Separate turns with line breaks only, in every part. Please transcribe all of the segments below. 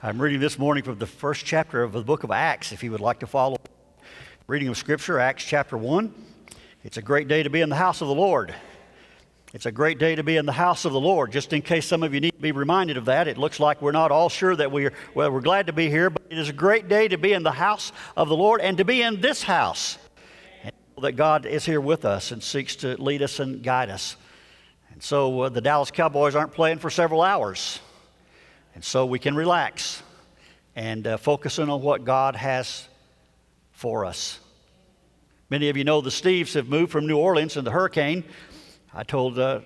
I'm reading this morning from the first chapter of the book of Acts, if you would like to follow. Reading of Scripture, Acts chapter 1. It's a great day to be in the house of the Lord. It's a great day to be in the house of the Lord. Just in case some of you need to be reminded of that, it looks like we're not all sure that we're, well, we're glad to be here, but it is a great day to be in the house of the Lord and to be in this house. And that God is here with us and seeks to lead us and guide us. And so uh, the Dallas Cowboys aren't playing for several hours. And so we can relax and uh, focus in on what God has for us. Many of you know the Steves have moved from New Orleans in the hurricane. I told uh,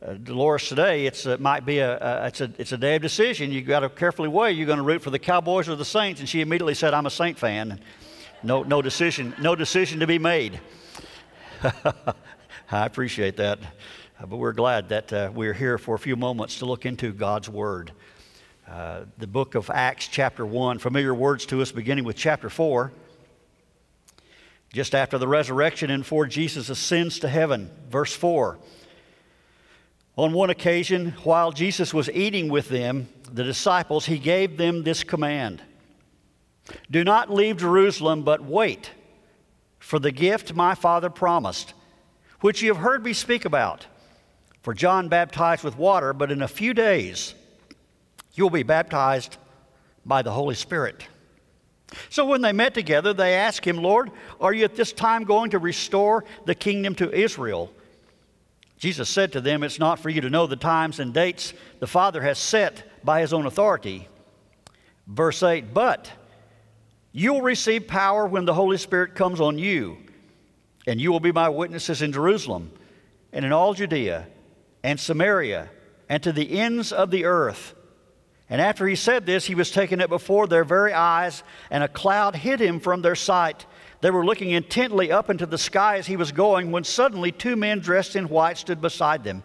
uh, Dolores today it's, it might be a, a, it's, a, it's a day of decision. You've got to carefully weigh. You're going to root for the Cowboys or the Saints. And she immediately said, I'm a Saint fan. No, no, decision, no decision to be made. I appreciate that. Uh, but we're glad that uh, we're here for a few moments to look into God's Word. Uh, the book of Acts, chapter 1, familiar words to us beginning with chapter 4. Just after the resurrection and before Jesus ascends to heaven, verse 4. On one occasion, while Jesus was eating with them, the disciples, he gave them this command Do not leave Jerusalem, but wait for the gift my Father promised, which you have heard me speak about. For John baptized with water, but in a few days you will be baptized by the Holy Spirit. So when they met together, they asked him, Lord, are you at this time going to restore the kingdom to Israel? Jesus said to them, It's not for you to know the times and dates the Father has set by his own authority. Verse 8, but you will receive power when the Holy Spirit comes on you, and you will be my witnesses in Jerusalem and in all Judea and Samaria and to the ends of the earth. And after he said this, he was taken up before their very eyes, and a cloud hid him from their sight. They were looking intently up into the sky as he was going, when suddenly two men dressed in white stood beside them.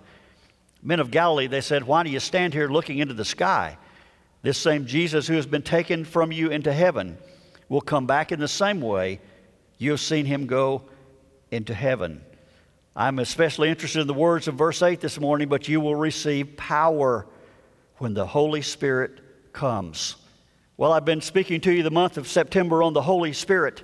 Men of Galilee, they said, Why do you stand here looking into the sky? This same Jesus who has been taken from you into heaven will come back in the same way you have seen him go into heaven. I'm especially interested in the words of verse 8 this morning, but you will receive power when the Holy Spirit comes. Well, I've been speaking to you the month of September on the Holy Spirit.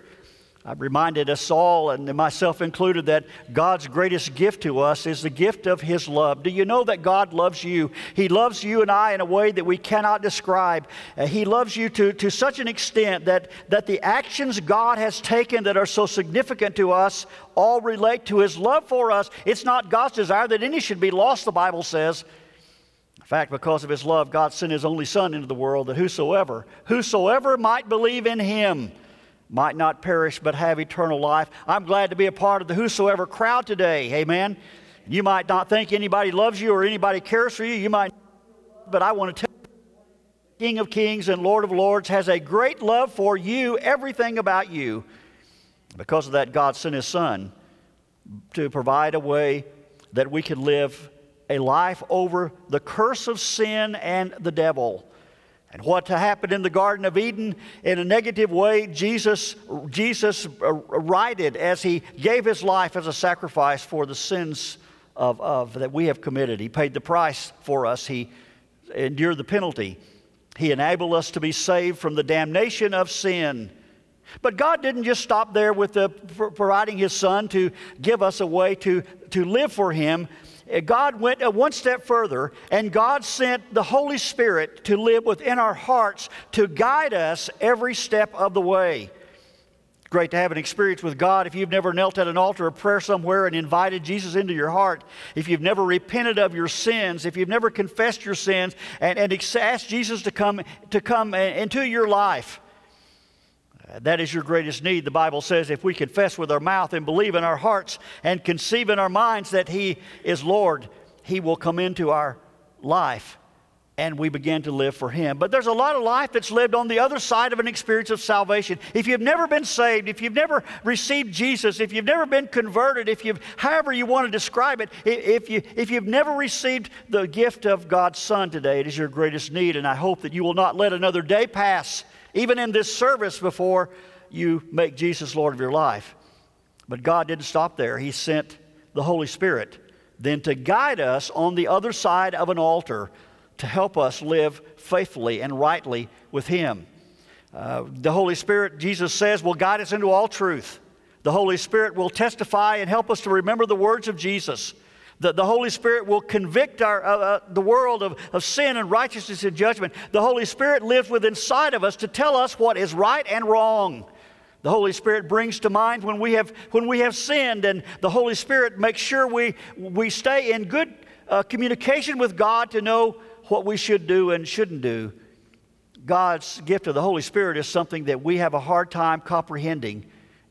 I've reminded us all, and myself included, that God's greatest gift to us is the gift of His love. Do you know that God loves you? He loves you and I in a way that we cannot describe. Uh, he loves you to, to such an extent that, that the actions God has taken that are so significant to us all relate to His love for us. It's not God's desire that any should be lost, the Bible says. Fact, because of His love, God sent His only Son into the world that whosoever, whosoever might believe in Him, might not perish but have eternal life. I'm glad to be a part of the whosoever crowd today. Amen. You might not think anybody loves you or anybody cares for you. You might, but I want to tell you, King of Kings and Lord of Lords has a great love for you, everything about you. Because of that, God sent His Son to provide a way that we could live a life over the curse of sin and the devil. And what happened in the Garden of Eden in a negative way, Jesus, Jesus righted as he gave his life as a sacrifice for the sins of, of, that we have committed. He paid the price for us, he endured the penalty. He enabled us to be saved from the damnation of sin. But God didn't just stop there with the, providing His Son to give us a way to, to live for Him. Uh, God went one step further, and God sent the Holy Spirit to live within our hearts to guide us every step of the way. Great to have an experience with God. If you've never knelt at an altar of prayer somewhere and invited Jesus into your heart, if you've never repented of your sins, if you've never confessed your sins and, and asked Jesus to come, to come into your life, that is your greatest need. The Bible says if we confess with our mouth and believe in our hearts and conceive in our minds that He is Lord, He will come into our life and we begin to live for Him. But there's a lot of life that's lived on the other side of an experience of salvation. If you've never been saved, if you've never received Jesus, if you've never been converted, if you've, however you want to describe it, if, you, if you've never received the gift of God's Son today, it is your greatest need. And I hope that you will not let another day pass even in this service before you make Jesus Lord of your life. But God didn't stop there. He sent the Holy Spirit then to guide us on the other side of an altar to help us live faithfully and rightly with Him. Uh, the Holy Spirit, Jesus says, will guide us into all truth. The Holy Spirit will testify and help us to remember the words of Jesus. The, the Holy Spirit will convict our, uh, uh, the world of, of sin and righteousness and judgment. The Holy Spirit lives within inside of us to tell us what is right and wrong. The Holy Spirit brings to mind when we have, when we have sinned, and the Holy Spirit makes sure we, we stay in good uh, communication with God to know what we should do and shouldn't do. God's gift of the Holy Spirit is something that we have a hard time comprehending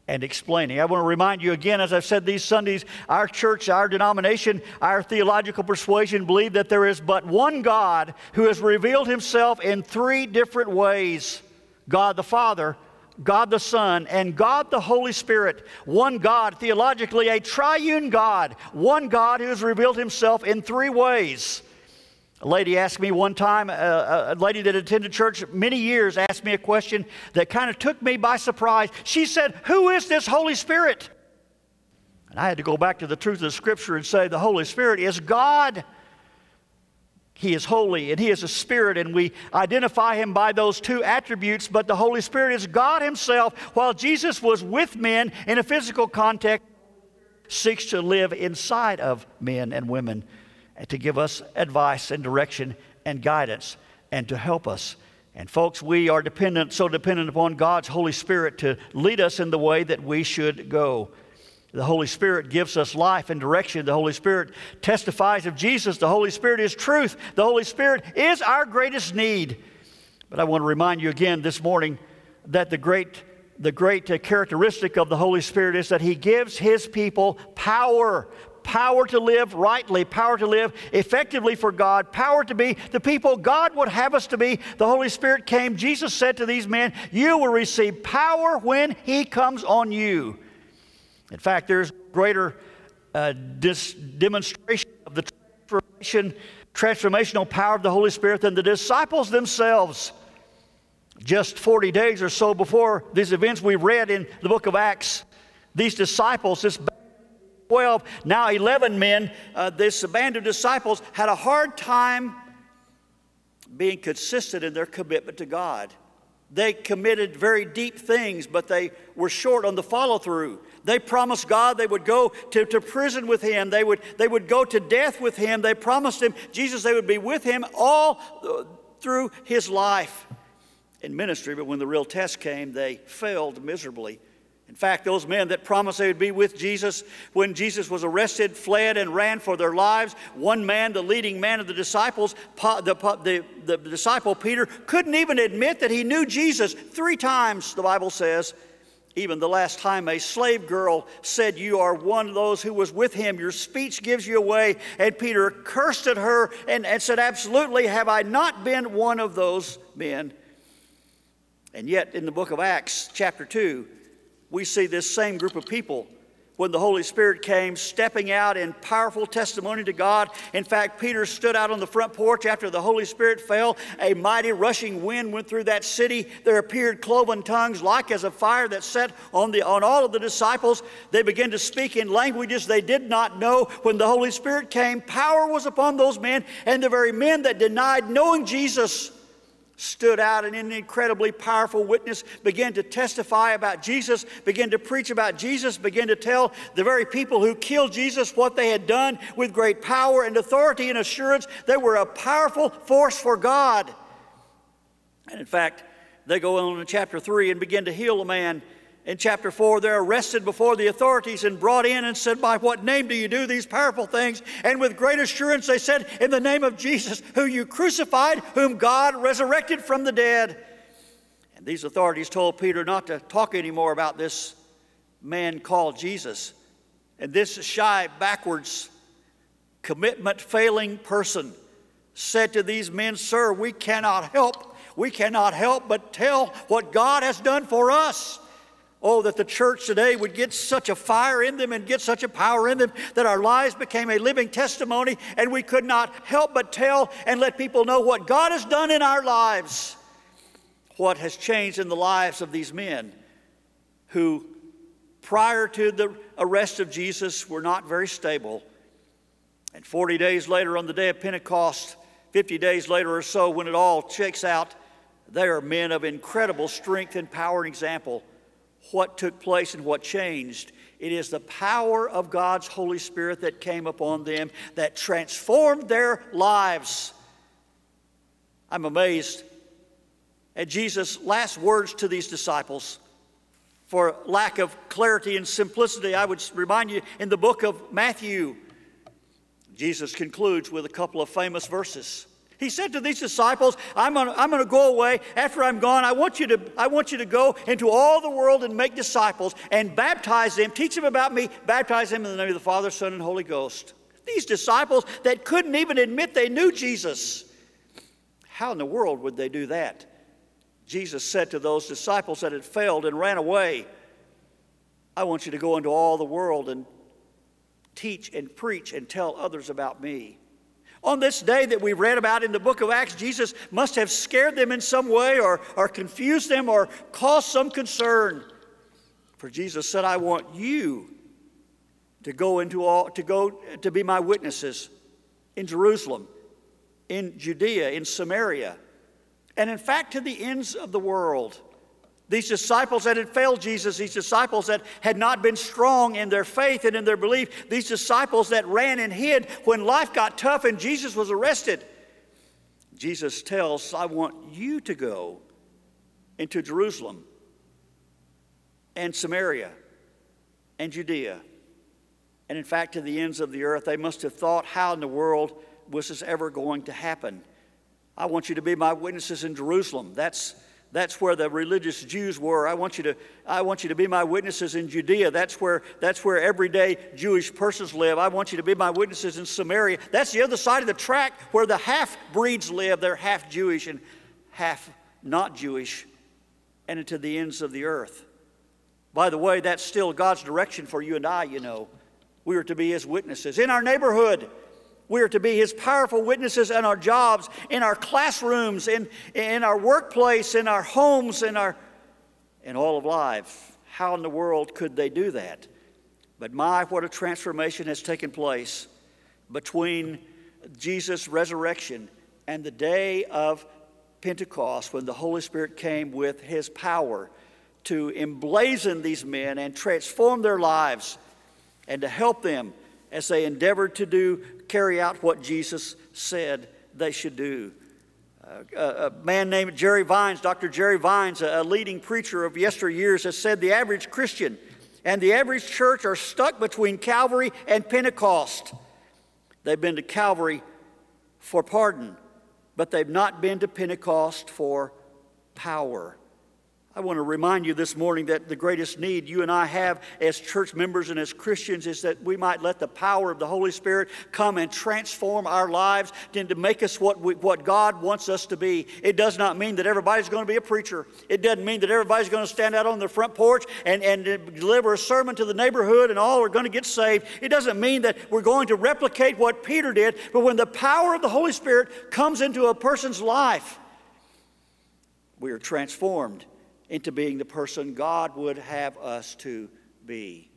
and explaining. I want to remind you again, as I've said these Sundays, our church, our denomination, our theological persuasion believe that there is but one God who has revealed himself in three different ways God the Father, God the Son, and God the Holy Spirit. One God, theologically, a triune God. One God who has revealed himself in three ways. A lady asked me one time, uh, a lady that attended church many years asked me a question that kind of took me by surprise. She said, Who is this Holy Spirit? And I had to go back to the truth of the scripture and say, The Holy Spirit is God. He is holy and He is a spirit, and we identify Him by those two attributes. But the Holy Spirit is God Himself. While Jesus was with men in a physical context, seeks to live inside of men and women to give us advice and direction and guidance and to help us. And folks, we are dependent, so dependent upon God's Holy Spirit to lead us in the way that we should go. The Holy Spirit gives us life and direction. The Holy Spirit testifies of Jesus. The Holy Spirit is truth. The Holy Spirit is our greatest need. But I want to remind you again this morning that the great, the great characteristic of the Holy Spirit is that He gives His people power power to live rightly, power to live effectively for God, power to be the people God would have us to be. The Holy Spirit came. Jesus said to these men, You will receive power when He comes on you. In fact, there's greater uh, dis- demonstration of the transformation, transformational power of the Holy Spirit than the disciples themselves. Just 40 days or so before these events we read in the book of Acts, these disciples, this 12, now 11 men, uh, this band of disciples had a hard time being consistent in their commitment to God. They committed very deep things, but they were short on the follow through. They promised God they would go to, to prison with him, they would, they would go to death with him. They promised him, Jesus, they would be with him all uh, through his life in ministry. But when the real test came, they failed miserably. In fact, those men that promised they would be with Jesus when Jesus was arrested fled and ran for their lives. One man, the leading man of the disciples, the, the, the disciple Peter, couldn't even admit that he knew Jesus three times, the Bible says. Even the last time a slave girl said, You are one of those who was with him, your speech gives you away. And Peter cursed at her and, and said, Absolutely, have I not been one of those men? And yet, in the book of Acts, chapter 2, we see this same group of people when the Holy Spirit came, stepping out in powerful testimony to God. In fact, Peter stood out on the front porch after the Holy Spirit fell. A mighty rushing wind went through that city. There appeared cloven tongues like as a fire that set on, the, on all of the disciples. They began to speak in languages they did not know. When the Holy Spirit came, power was upon those men, and the very men that denied knowing Jesus stood out and in an incredibly powerful witness began to testify about Jesus, began to preach about Jesus, began to tell the very people who killed Jesus what they had done with great power and authority and assurance. They were a powerful force for God. And in fact, they go on in chapter 3 and begin to heal a man in chapter 4, they're arrested before the authorities and brought in and said, By what name do you do these powerful things? And with great assurance, they said, In the name of Jesus, who you crucified, whom God resurrected from the dead. And these authorities told Peter not to talk anymore about this man called Jesus. And this shy, backwards, commitment failing person said to these men, Sir, we cannot help, we cannot help but tell what God has done for us. Oh, that the church today would get such a fire in them and get such a power in them that our lives became a living testimony and we could not help but tell and let people know what God has done in our lives, what has changed in the lives of these men who, prior to the arrest of Jesus, were not very stable. And 40 days later, on the day of Pentecost, 50 days later or so, when it all shakes out, they are men of incredible strength and power and example. What took place and what changed? It is the power of God's Holy Spirit that came upon them that transformed their lives. I'm amazed at Jesus' last words to these disciples. For lack of clarity and simplicity, I would remind you in the book of Matthew, Jesus concludes with a couple of famous verses. He said to these disciples, I'm going I'm to go away. After I'm gone, I want, you to, I want you to go into all the world and make disciples and baptize them, teach them about me, baptize them in the name of the Father, Son, and Holy Ghost. These disciples that couldn't even admit they knew Jesus. How in the world would they do that? Jesus said to those disciples that had failed and ran away, I want you to go into all the world and teach and preach and tell others about me. On this day that we read about in the book of Acts, Jesus must have scared them in some way or, or confused them or caused some concern. For Jesus said, I want you to go into all to go to be my witnesses in Jerusalem, in Judea, in Samaria, and in fact to the ends of the world. These disciples that had failed Jesus, these disciples that had not been strong in their faith and in their belief, these disciples that ran and hid when life got tough and Jesus was arrested. Jesus tells, I want you to go into Jerusalem and Samaria and Judea. And in fact, to the ends of the earth, they must have thought, how in the world was this ever going to happen? I want you to be my witnesses in Jerusalem. That's that's where the religious Jews were. I want you to, I want you to be my witnesses in Judea. That's where, that's where everyday Jewish persons live. I want you to be my witnesses in Samaria. That's the other side of the track where the half breeds live. They're half Jewish and half not Jewish, and into the ends of the earth. By the way, that's still God's direction for you and I, you know. We are to be his witnesses in our neighborhood we are to be His powerful witnesses in our jobs, in our classrooms, in, in our workplace, in our homes, in, our, in all of life. How in the world could they do that? But my, what a transformation has taken place between Jesus' resurrection and the day of Pentecost when the Holy Spirit came with His power to emblazon these men and transform their lives and to help them as they endeavored to do, carry out what Jesus said they should do. Uh, a man named Jerry Vines, Dr. Jerry Vines, a leading preacher of yesteryears, has said the average Christian and the average church are stuck between Calvary and Pentecost. They've been to Calvary for pardon, but they've not been to Pentecost for power. I want to remind you this morning that the greatest need you and I have as church members and as Christians is that we might let the power of the Holy Spirit come and transform our lives and to make us what, we, what God wants us to be. It does not mean that everybody's going to be a preacher. It doesn't mean that everybody's going to stand out on the front porch and, and deliver a sermon to the neighborhood and all are going to get saved. It doesn't mean that we're going to replicate what Peter did, but when the power of the Holy Spirit comes into a person's life, we are transformed into being the person God would have us to be.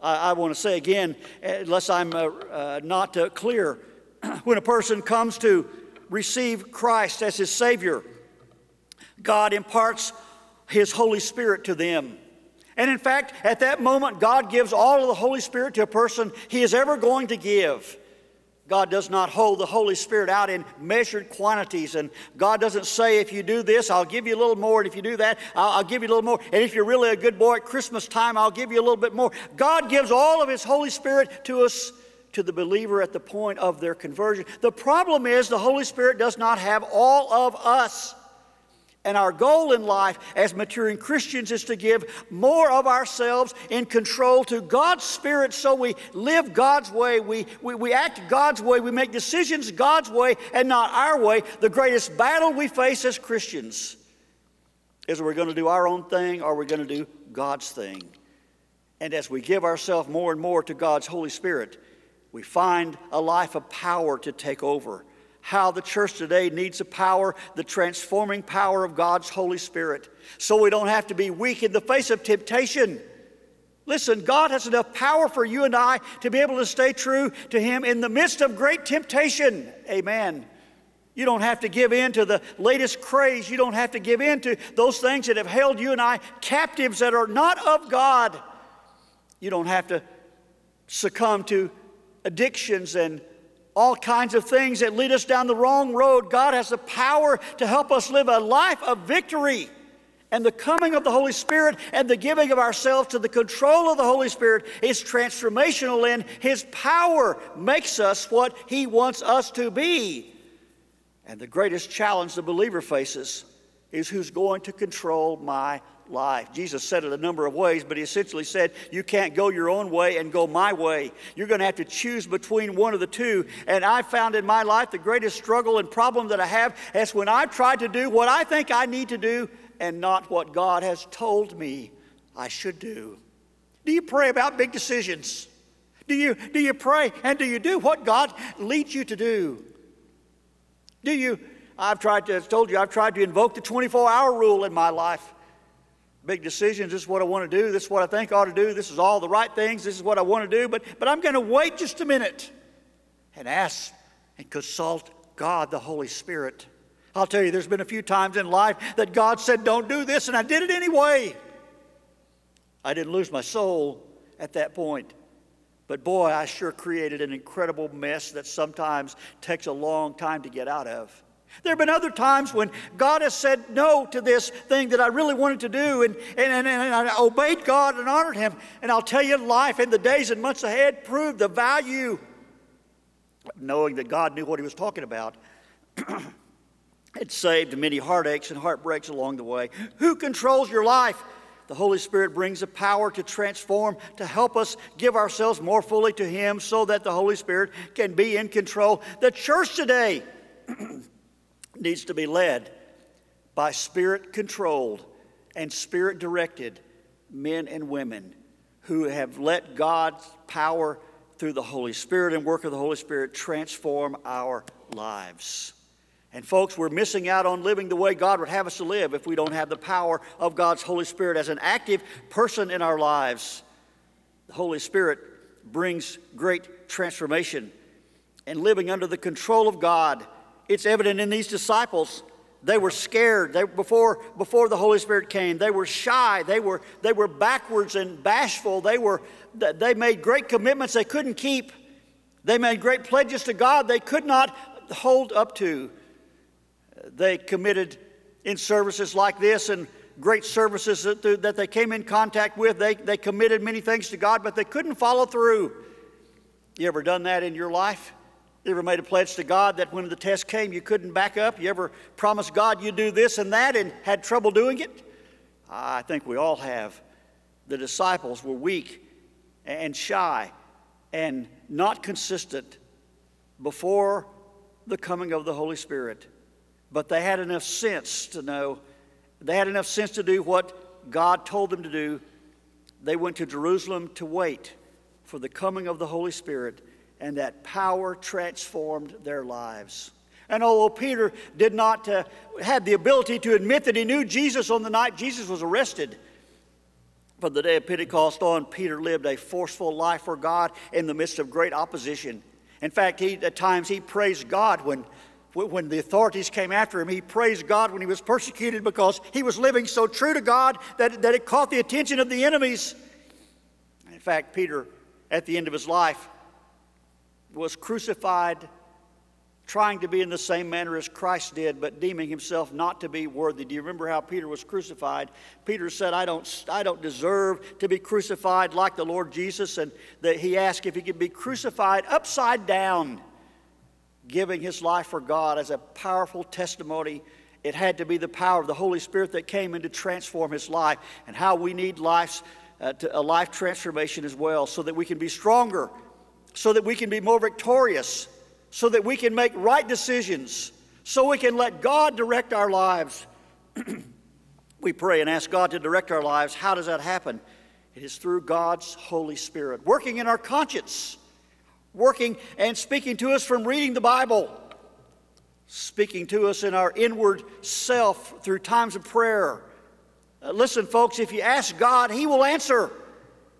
I, I want to say again, unless I'm uh, uh, not uh, clear, when a person comes to receive Christ as his Savior, God imparts his Holy Spirit to them. And in fact, at that moment, God gives all of the Holy Spirit to a person he is ever going to give. God does not hold the Holy Spirit out in measured quantities. And God doesn't say, if you do this, I'll give you a little more. And if you do that, I'll, I'll, give you a little more. And if you're really a good boy at Christmas time, I'll give you a little bit more. God gives all of His Holy Spirit to us, to the believer at the point of their conversion. The problem is the Holy Spirit does not have all of us. And our goal in life as maturing Christians is to give more of ourselves in control to God's Spirit so we live God's way, we, we, we act God's way, we make decisions God's way and not our way. The greatest battle we face as Christians is we're going to do our own thing or we're going to do God's thing. And as we give ourselves more and more to God's Holy Spirit, we find a life of power to take over how the church today needs the power, the transforming power of God's Holy Spirit, so we don't have to be weak in the face of temptation. Listen, God has enough power for you and I to be able to stay true to Him in the midst of great temptation. Amen. You don't have to give in to the latest craze. You don't have to give in to those things that have held you and I captives that are not of God. You don't have to succumb to addictions and all kinds of things that lead us down the wrong road. God has the power to help us live a life of victory. And the coming of the Holy Spirit and the giving of ourselves to the control of the Holy Spirit is transformational, and His power makes us what He wants us to be. And the greatest challenge the believer faces is who's going to control my life. Jesus said it a number of ways, but he essentially said, You can't go your own way and go my way. You're going to have to choose between one of the two. And I found in my life the greatest struggle and problem that I have is when I've tried to do what I think I need to do and not what God has told me I should do. Do you pray about big decisions? Do you, do you pray and do you do what God leads you to do? Do you? I've tried to, I've told you, I've tried to invoke the 24 hour rule in my life big decisions. This is what I want to do. This is what I think I ought to do. This is all the right things. This is what I want to do. But, but I'm going to wait just a minute and ask and consult God, the Holy Spirit. I'll tell you, there's been a few times in life that God said, Don't do this, and I did it anyway. I didn't lose my soul at that point. But boy, I sure created an incredible mess that sometimes takes a long time to get out of. There have been other times when God has said no to this thing that I really wanted to do, and, and, and, and, I obeyed God and honored Him. And I'll tell you, life in the days and months ahead proved the value of knowing that God knew what He was talking about. it saved many heartaches and heartbreaks along the way. Who controls your life? The Holy Spirit brings the power to transform, to help us give ourselves more fully to Him so that the Holy Spirit can be in control. The church today needs to be led by spirit controlled and spirit directed men and women who have let God's power through the Holy Spirit and work of the Holy Spirit transform our lives. And folks, we're missing out on living the way God would have us to live if we don't have the power of God's Holy Spirit as an active person in our lives. The Holy Spirit brings great transformation. And living under the control of God it's evident in these disciples. They were scared. They, before, before the Holy Spirit came, they were shy. They were, they were backwards and bashful. They, were, they made great commitments they couldn't keep. They made great pledges to God they could not hold up to. They committed in services like this and great services that, that they came in contact with. They, they committed many things to God, but they couldn't follow through. You ever done that in your life? You ever made a pledge to God that when the test came, you couldn't back up? You ever promised God you'd do this and that and had trouble doing it? I think we all have. The disciples were weak and shy and not consistent before the coming of the Holy Spirit. But they had enough sense to know, they had enough sense to do what God told them to do. They went to Jerusalem to wait for the coming of the Holy Spirit and that power transformed their lives. And although Peter did not uh, have the ability to admit that he knew Jesus on the night Jesus was arrested, from the day of Pentecost on, Peter lived a forceful life for God in the midst of great opposition. In fact, he, at times he praised God when, when the authorities came after him. He praised God when he was persecuted because he was living so true to God that, that it caught the attention of the enemies. In fact, Peter, at the end of his life, was crucified trying to be in the same manner as Christ did, but deeming himself not to be worthy. Do you remember how Peter was crucified? Peter said, I don't, I don't deserve to be crucified like the Lord Jesus. And that he asked if he could be crucified upside down, giving his life for God as a powerful testimony. It had to be the power of the Holy Spirit that came in to transform his life, and how we need life's, uh, to, a life transformation as well, so that we can be stronger so that we can be more victorious, so that we can make right decisions, so we can let God direct our lives. we pray and ask God to direct our lives. How does that happen? It is through God's Holy Spirit, working in our conscience, working and speaking to us from reading the Bible, speaking to us in our inward self through times of prayer. Uh, listen, folks, if you ask God, He will answer.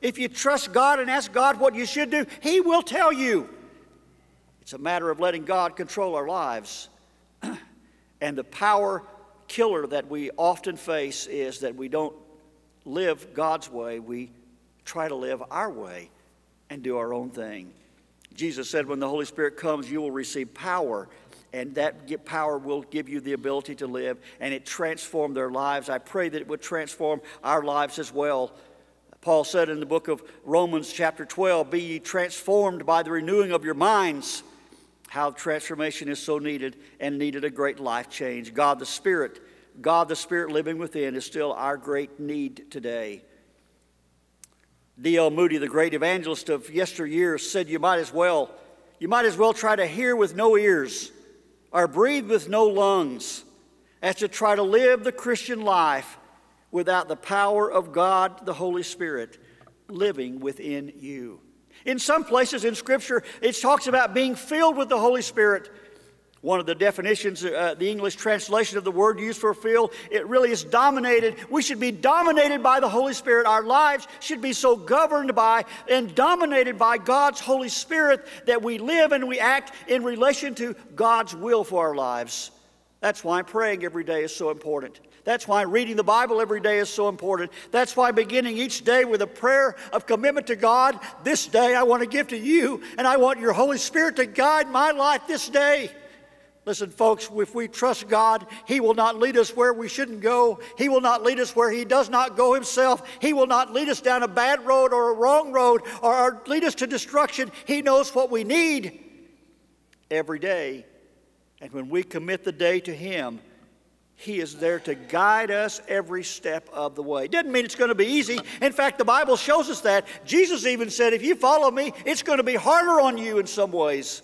If you trust God and ask God what you should do, He will tell you. It's a matter of letting God control our lives. And the power killer that we often face is that we don't live God's way, we try to live our way and do our own thing. Jesus said, When the Holy Spirit comes, you will receive power, and that power will give you the ability to live, and it transformed their lives. I pray that it would transform our lives as well. Paul said in the book of Romans, chapter 12, Be ye transformed by the renewing of your minds. How transformation is so needed and needed a great life change. God the Spirit, God the Spirit living within is still our great need today. D.L. Moody, the great evangelist of yesteryear, said you might as well, you might as well try to hear with no ears or breathe with no lungs as to try to live the Christian life without the power of God, the Holy Spirit, living within you. In some places in Scripture, it talks about being filled with the Holy Spirit. One of the definitions, uh, the English translation of the word used for fill, it really is dominated. We should be dominated by the Holy Spirit. Our lives should be so governed by and dominated by God's Holy Spirit that we live and we act in relation to God's will for our lives. That's why praying every day is so important. That's why reading the Bible every day is so important. That's why beginning each day with a prayer of commitment to God, this day I want to give to you, and I want your Holy Spirit to guide my life this day. Listen, folks, if we trust God, He will not lead us where we shouldn't go. He will not lead us where He does not go Himself. He will not lead us down a bad road or a wrong road or lead us to destruction. He knows what we need every day. And when we commit the day to Him, He is there to guide us every step of the way. Doesn't mean it's going to be easy. In fact, the Bible shows us that. Jesus even said, if you follow me, it's going to be harder on you in some ways.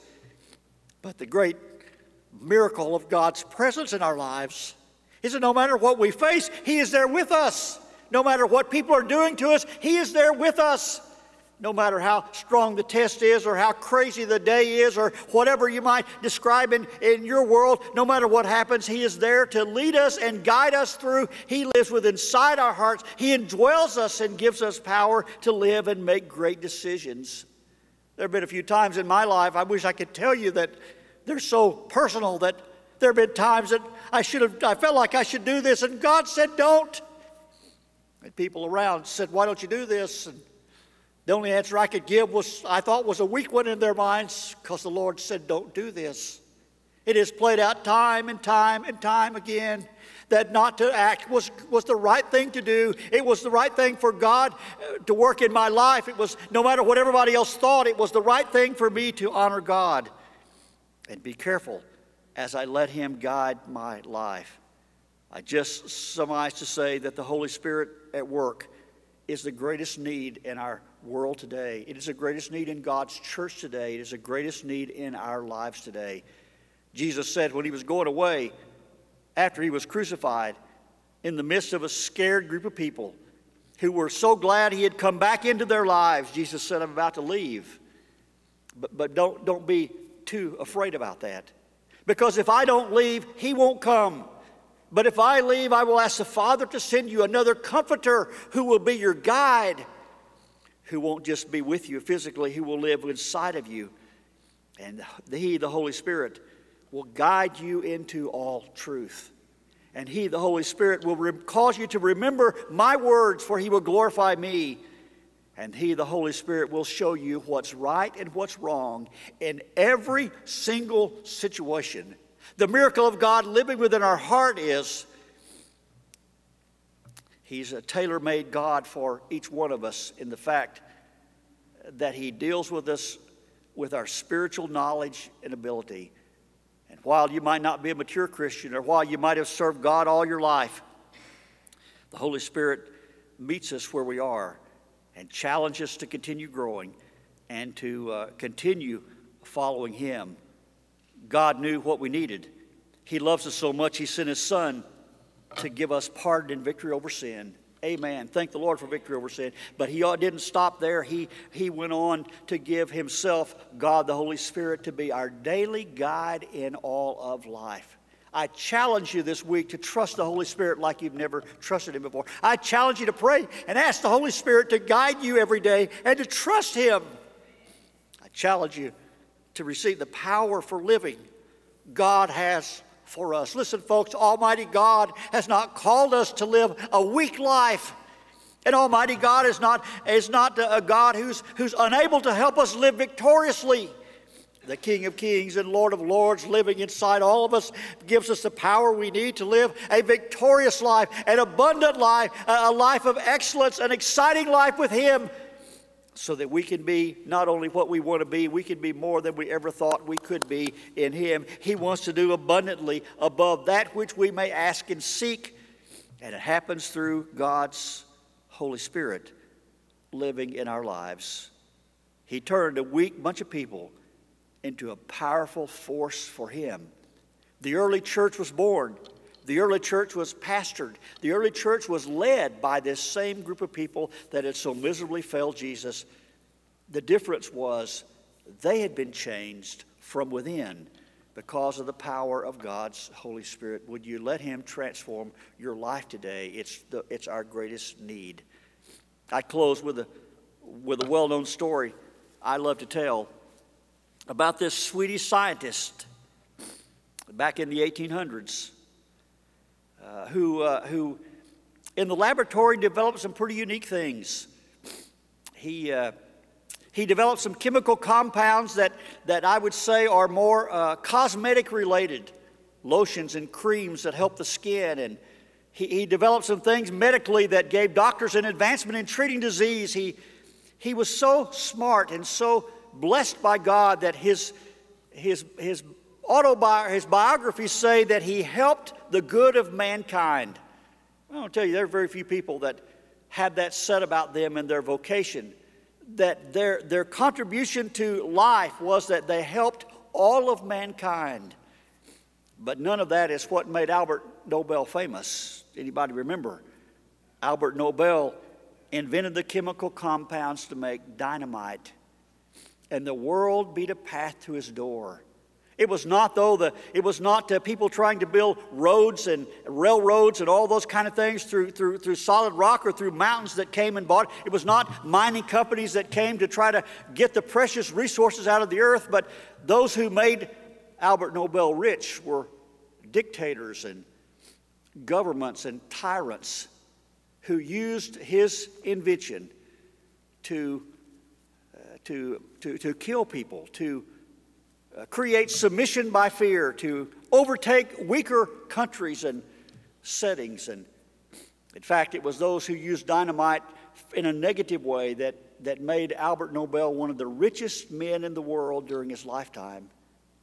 But the great miracle of God's presence in our lives is that no matter what we face, He is there with us. No matter what people are doing to us, He is there with us. No matter how strong the test is, or how crazy the day is, or whatever you might describe in, in your world, no matter what happens, He is there to lead us and guide us through. He lives within inside our hearts. He indwells us and gives us power to live and make great decisions. There have been a few times in my life, I wish I could tell you that they're so personal that there have been times that I should have, I felt like I should do this, and God said, don't. And people around said, why don't you do this? And the only answer I could give was, I thought was a weak one in their minds, because the Lord said, don't do this. It has played out time and time and time again that not to act was, was the right thing to do. It was the right thing for God uh, to work in my life. It was, no matter what everybody else thought, it was the right thing for me to honor God and be careful as I let Him guide my life. I just surmise to say that the Holy Spirit at work is the greatest need in our world today. It is the greatest need in God's church today. It is the greatest need in our lives today. Jesus said when he was going away after he was crucified, in the midst of a scared group of people who were so glad he had come back into their lives, Jesus said, I'm about to leave. But, but don't, don't be too afraid about that. Because if I don't leave, He won't come. But if I leave, I will ask the Father to send you another comforter who will be your guide, who won't just be with you physically, who will live inside of you. And He, the Holy Spirit, will guide you into all truth. And He, the Holy Spirit, will re- cause you to remember my words, for He will glorify me. And He, the Holy Spirit, will show you what's right and what's wrong in every single situation. The miracle of God living within our heart is He's a tailor made God for each one of us in the fact that He deals with us with our spiritual knowledge and ability. And while you might not be a mature Christian or while you might have served God all your life, the Holy Spirit meets us where we are and challenges us to continue growing and to uh, continue following Him. God knew what we needed. He loves us so much, He sent His Son to give us pardon and victory over sin. Amen. Thank the Lord for victory over sin. But he didn't stop there. He, he went on to give himself, God the Holy Spirit, to be our daily guide in all of life. I challenge you this week to trust the Holy Spirit like you've never trusted Him before. I challenge you to pray and ask the Holy Spirit to guide you every day and to trust Him. I challenge you to receive the power for living God has for us. Listen, folks, Almighty God has not called us to live a weak life. And Almighty God is not, is not a God who's, who's unable to help us live victoriously. The King of Kings and Lord of Lords living inside all of us gives us the power we need to live a victorious life, an abundant life, a life of excellence, an exciting life with Him, so that we can be not only what we want to be, we can be more than we ever thought we could be in Him. He wants to do abundantly above that which we may ask and seek, and it happens through God's Holy Spirit living in our lives. He turned a weak bunch of people into a powerful force for Him. The early church was born. The early church was pastored. The early church was led by this same group of people that had so miserably failed Jesus. The difference was they had been changed from within because of the power of God's Holy Spirit. Would you let Him transform your life today? It's, the, it's our greatest need. I close with a, with a well known story I love to tell about this Swedish scientist back in the 1800s uh, who, uh, who, in the laboratory, developed some pretty unique things. He, uh, he developed some chemical compounds that, that I would say are more uh, cosmetic related lotions and creams that help the skin and he, he developed some things medically that gave doctors an advancement in treating disease. He, he was so smart and so blessed by God that his, his, his, autobi- his biographies say that he helped the good of mankind. I'll tell you, there are very few people that have that said about them in their vocation. That their, their contribution to life was that they helped all of mankind. But none of that is what made Albert Nobel famous. Anybody remember? Albert Nobel invented the chemical compounds to make dynamite, and the world beat a path to his door. It was not, though, the, it was not uh, people trying to build roads and railroads and all those kind of things through, through, through solid rock or through mountains that came and bought. It was not mining companies that came to try to get the precious resources out of the earth, but those who made Albert Nobel rich were dictators and governments and tyrants who used his invention to, uh, to, to, to kill people, to uh, create submission by fear, to overtake weaker countries and settings. And in fact, it was those who used dynamite in a negative way that, that made Albert Nobel one of the richest men in the world during his lifetime.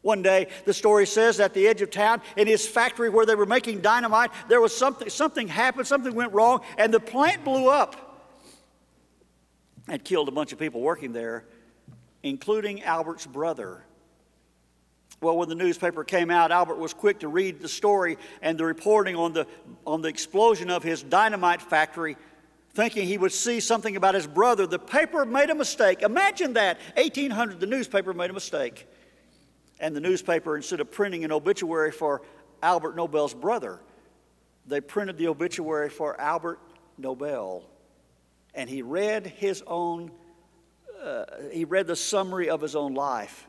One day, the story says at the edge of town, in his factory where they were making dynamite, there was something, something happened, something went wrong, and the plant blew up and killed a bunch of people working there, including Albert's brother. Well, when the newspaper came out, Albert was quick to read the story and the reporting on the, on the explosion of his dynamite factory, thinking he would see something about his brother. The paper made a mistake. Imagine that. 1800, the newspaper made a mistake. And the newspaper, instead of printing an obituary for Albert Nobel's brother, they printed the obituary for Albert Nobel. And he read his own, uh, he read the summary of his own life.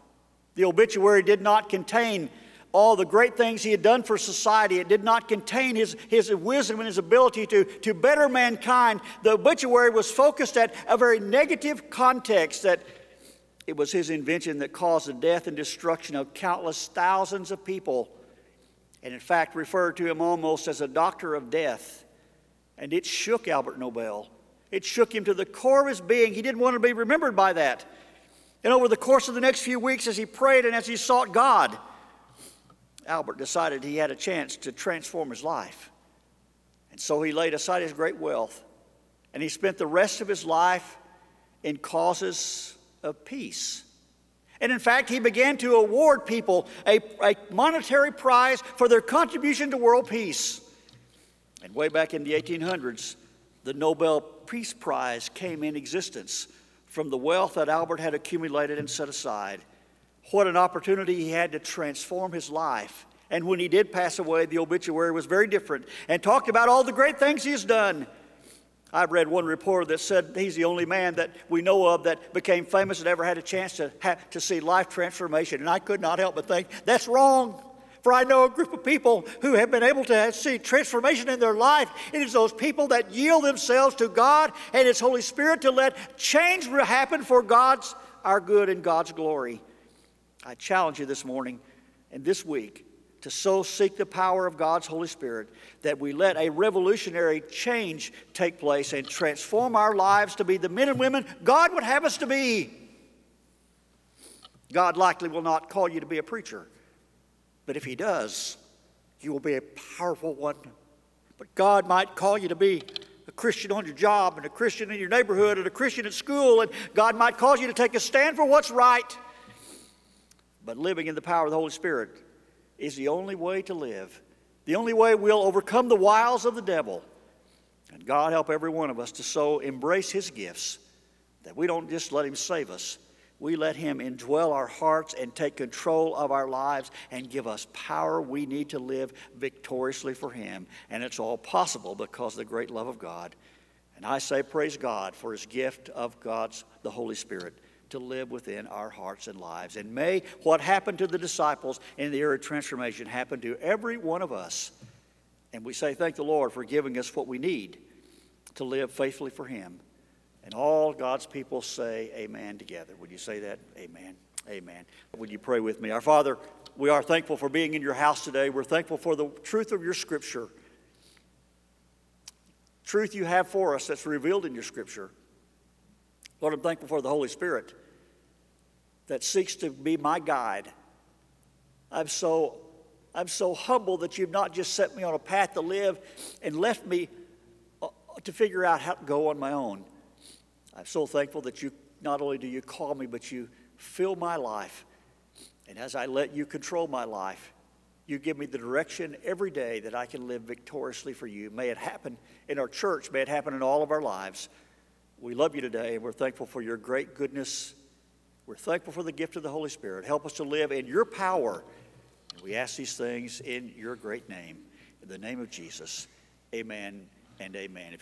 The obituary did not contain all the great things he had done for society. It did not contain his, his wisdom and his ability to, to better mankind. The obituary was focused at a very negative context that it was his invention that caused the death and destruction of countless thousands of people, and in fact referred to him almost as a doctor of death. And it shook Albert Nobel. It shook him to the core of his being. He didn't want to be remembered by that. And over the course of the next few weeks, as he prayed and as he sought God, Albert decided he had a chance to transform his life. And so he laid aside his great wealth and he spent the rest of his life in causes of peace. And in fact, he began to award people a, a, monetary prize for their contribution to world peace. And way back in the 1800s, the Nobel Peace Prize came in existence from the wealth that Albert had accumulated and set aside. What an opportunity he had to transform his life. And when he did pass away, the obituary was very different and talked about all the great things he has done. I've read one report that said he's the only man that we know of that became famous and ever had a chance to, to see life transformation. And I could not help but think, that's wrong.
For I know a group of people who have been able to see transformation in their life. It is those people that yield themselves to God and His Holy Spirit to let change happen for God's, our good and God's glory. I challenge you this morning and this week to so seek the power of God's Holy Spirit that we let a revolutionary change take place and transform our lives to be the men and women God would have us to be. God likely will not call you to be a preacher, but if He does, you will be a powerful one. But God might call you to be a Christian on your job, and a Christian in your neighborhood, and a Christian at school, and God might cause you to take a stand for what's right. But living in the power of the Holy Spirit is the only way to live, the only way we'll overcome the wiles of the devil. And God help every one of us to so embrace His gifts that we don't just let Him save us, we let Him indwell our hearts and take control of our lives and give us power we need to live victoriously for Him. And it's all possible because of the great love of God. And I say, praise God for His gift of God's, the Holy Spirit, to live within our hearts and lives. And may what happened to the disciples in the era of transformation happen to every one of us. And we say, thank the Lord for giving us what we need to live faithfully for Him. And all God's people say amen together. Would you say that? Amen. Amen. Would you pray with me? Our Father, we are thankful for being in your house today. We're thankful for the truth of your scripture. Truth you have for us that's revealed in your scripture. Lord, I'm thankful for the Holy Spirit that seeks to be my guide. I'm so, I'm so humble that you've not just set me on a path to live and left me uh, to figure out how to go on my own. I'm so thankful that you not only do you call me, but you fill my life. And as I let you control my life, you give me the direction every day that I can live victoriously for you. May it happen in our church, may it happen in all of our lives. We love you today, and we're thankful for your great goodness. We're thankful for the gift of the Holy Spirit. Help us to live in your power. And we ask these things in your great name. In the name of Jesus, amen and amen.